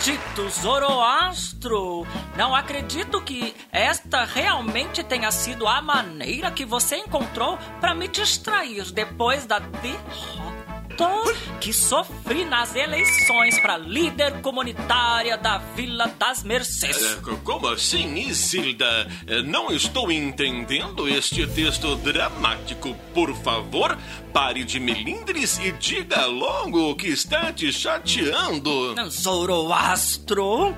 acredito, Zoroastro. Não acredito que esta realmente tenha sido a maneira que você encontrou para me distrair depois da derrota que sofri nas eleições para líder comunitária da Vila das Mercês. É, como assim, Isilda? É, não estou entendendo este texto dramático. Por favor, pare de melindres e diga logo o que está te chateando. Zoroastro,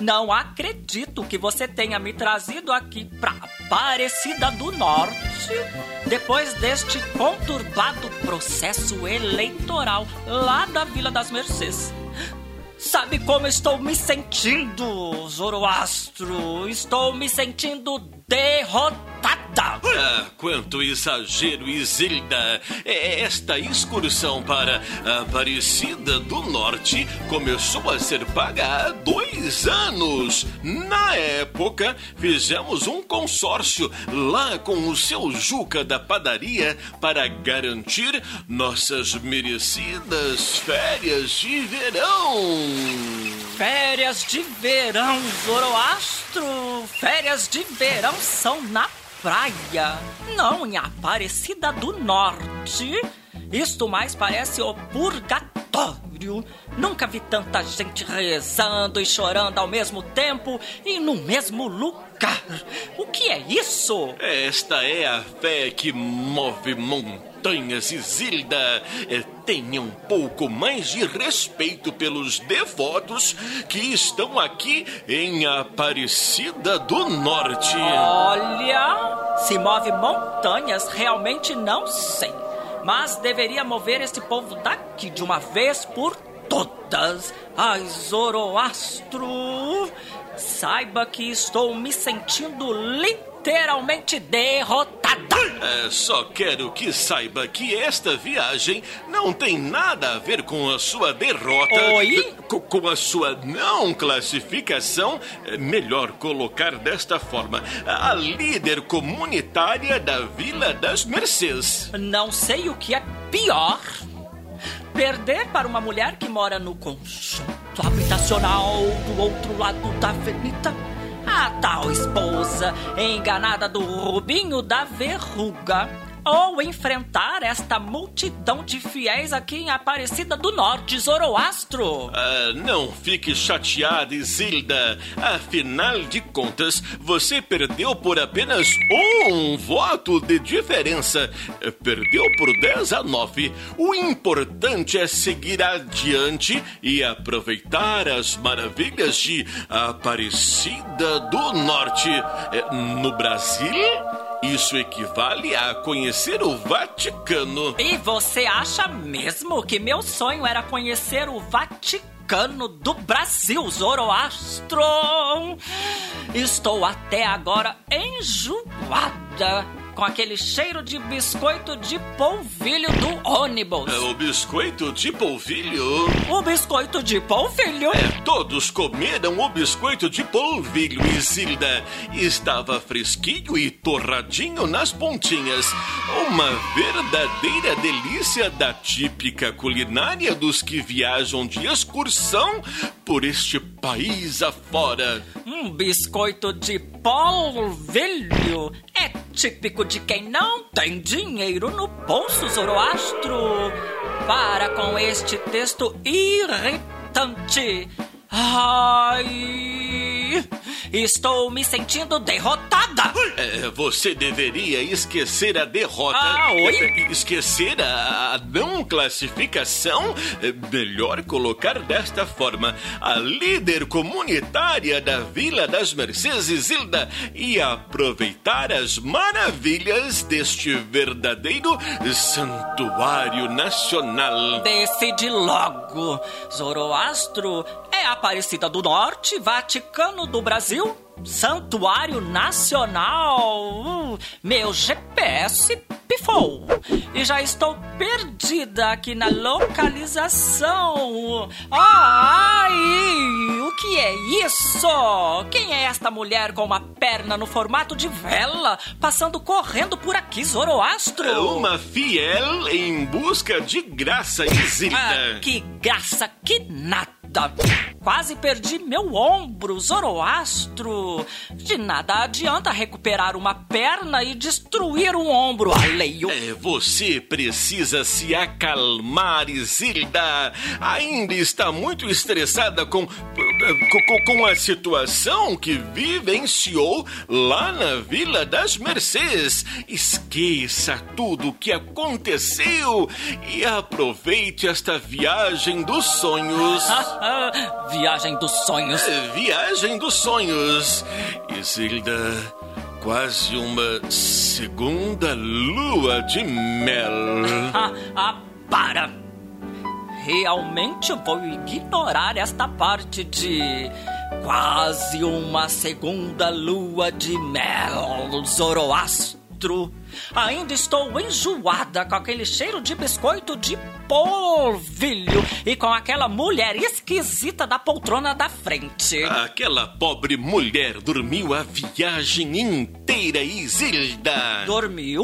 não acredito que você tenha me trazido aqui pra Aparecida do Norte depois deste conturbado processo eleitoral lá da Vila das Mercês. Sabe como estou me sentindo, Zoroastro? Estou me sentindo derrotada. Quanto exagero, Isilda. É, esta excursão para Aparecida do Norte começou a ser paga há dois anos. Na época, fizemos um consórcio lá com o seu Juca da padaria para garantir nossas merecidas férias de verão. Férias de verão, Zoroastro! Férias de verão são na praia, não em Aparecida do Norte. Isto mais parece o purgatório. Nunca vi tanta gente rezando e chorando ao mesmo tempo e no mesmo lugar. O que é isso? Esta é a fé que move montanhas Isilda. É, tenha um pouco mais de respeito pelos devotos que estão aqui em Aparecida do Norte. Olha, se move montanhas, realmente não sei. Mas deveria mover esse povo daqui de uma vez por todas. Ai, Zoroastro, saiba que estou me sentindo literalmente derrotado é, só quero que saiba que esta viagem não tem nada a ver com a sua derrota. Oi? Com, com a sua não classificação. É melhor colocar desta forma: a líder comunitária da Vila das Mercês. Não sei o que é pior. Perder para uma mulher que mora no conjunto habitacional do outro lado da avenida tal esposa, enganada do Rubinho da Verruga, ou enfrentar esta multidão de fiéis aqui em Aparecida do Norte, Zoroastro? Ah, não fique chateada, Isilda. Afinal de contas, você perdeu por apenas um voto de diferença. Perdeu por 10 a 9. O importante é seguir adiante e aproveitar as maravilhas de Aparecida do Norte. É, no Brasil? Isso equivale a conhecer o Vaticano. E você acha mesmo que meu sonho era conhecer o Vaticano do Brasil, Zoroastro? Estou até agora enjoada com aquele cheiro de biscoito de polvilho do ônibus. É o biscoito de polvilho? O biscoito de polvilho? É, todos comeram o biscoito de polvilho, Isilda. Estava fresquinho e torradinho nas pontinhas. Uma verdadeira delícia da típica culinária dos que viajam de excursão por este país afora. Um biscoito de polvilho é típico de quem não tem dinheiro no bolso, Zoroastro. Para com este texto irritante. Ai, estou me sentindo derrotada. É, você deveria esquecer a derrota. Ah, oi? É, esquecer a, não classificação? É melhor colocar desta forma: a líder comunitária da Vila das Mercedes, Hilda, e aproveitar as maravilhas deste verdadeiro santuário nacional. Decide logo. Zoroastro Aparecida do Norte, Vaticano do Brasil, Santuário Nacional. Meu GPS pifou e já estou perdida aqui na localização. Ai, o que é isso? Quem é esta mulher com uma perna no formato de vela passando correndo por aqui, Zoroastro? É uma fiel em busca de graça, Isilda. Ah, que graça, que nada. Quase perdi meu ombro, Zoroastro. De nada adianta recuperar uma perna e destruir um ombro alheio. É, você precisa se acalmar, Isilda. Ainda está muito estressada com, com, com a situação que vivenciou lá na Vila das Mercês. Esqueça tudo o que aconteceu e aproveite esta viagem dos sonhos. viagem dos sonhos. Viagem dos sonhos. Isilda, quase uma segunda lua de mel. Realmente vou ignorar esta parte de quase uma segunda lua de mel, Zoroastro. Ainda estou enjoada com aquele cheiro de biscoito de polvilho e com aquela mulher esquisita da poltrona da frente. Aquela pobre mulher dormiu a viagem inteira, Isilda. Dormiu?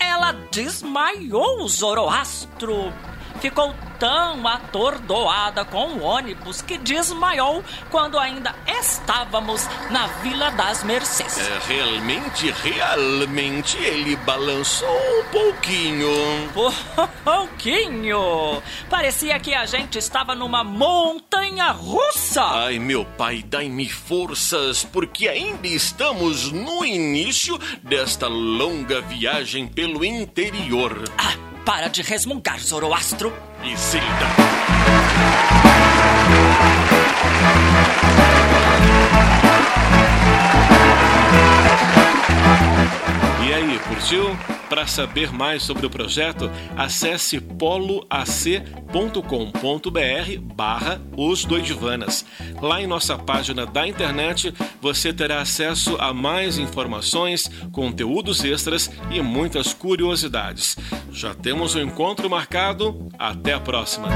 Ela desmaiou, Zoroastro. Ficou tão atordoada com o ônibus que desmaiou quando ainda estávamos na Vila das Mercês. É, realmente, realmente, ele balançou um pouquinho. Pouquinho? Parecia que a gente estava numa montanha russa. Ai, meu pai, dai-me forças, porque ainda estamos no início desta longa viagem pelo interior. Ah, para de resmungar, Zoroastro. Isilda. E aí, curtiu? Para saber mais sobre o projeto, acesse poloac.com.br barra os doidivanas. Lá em nossa página da internet você terá acesso a mais informações, conteúdos extras e muitas curiosidades. Já temos o um encontro marcado. Até a próxima!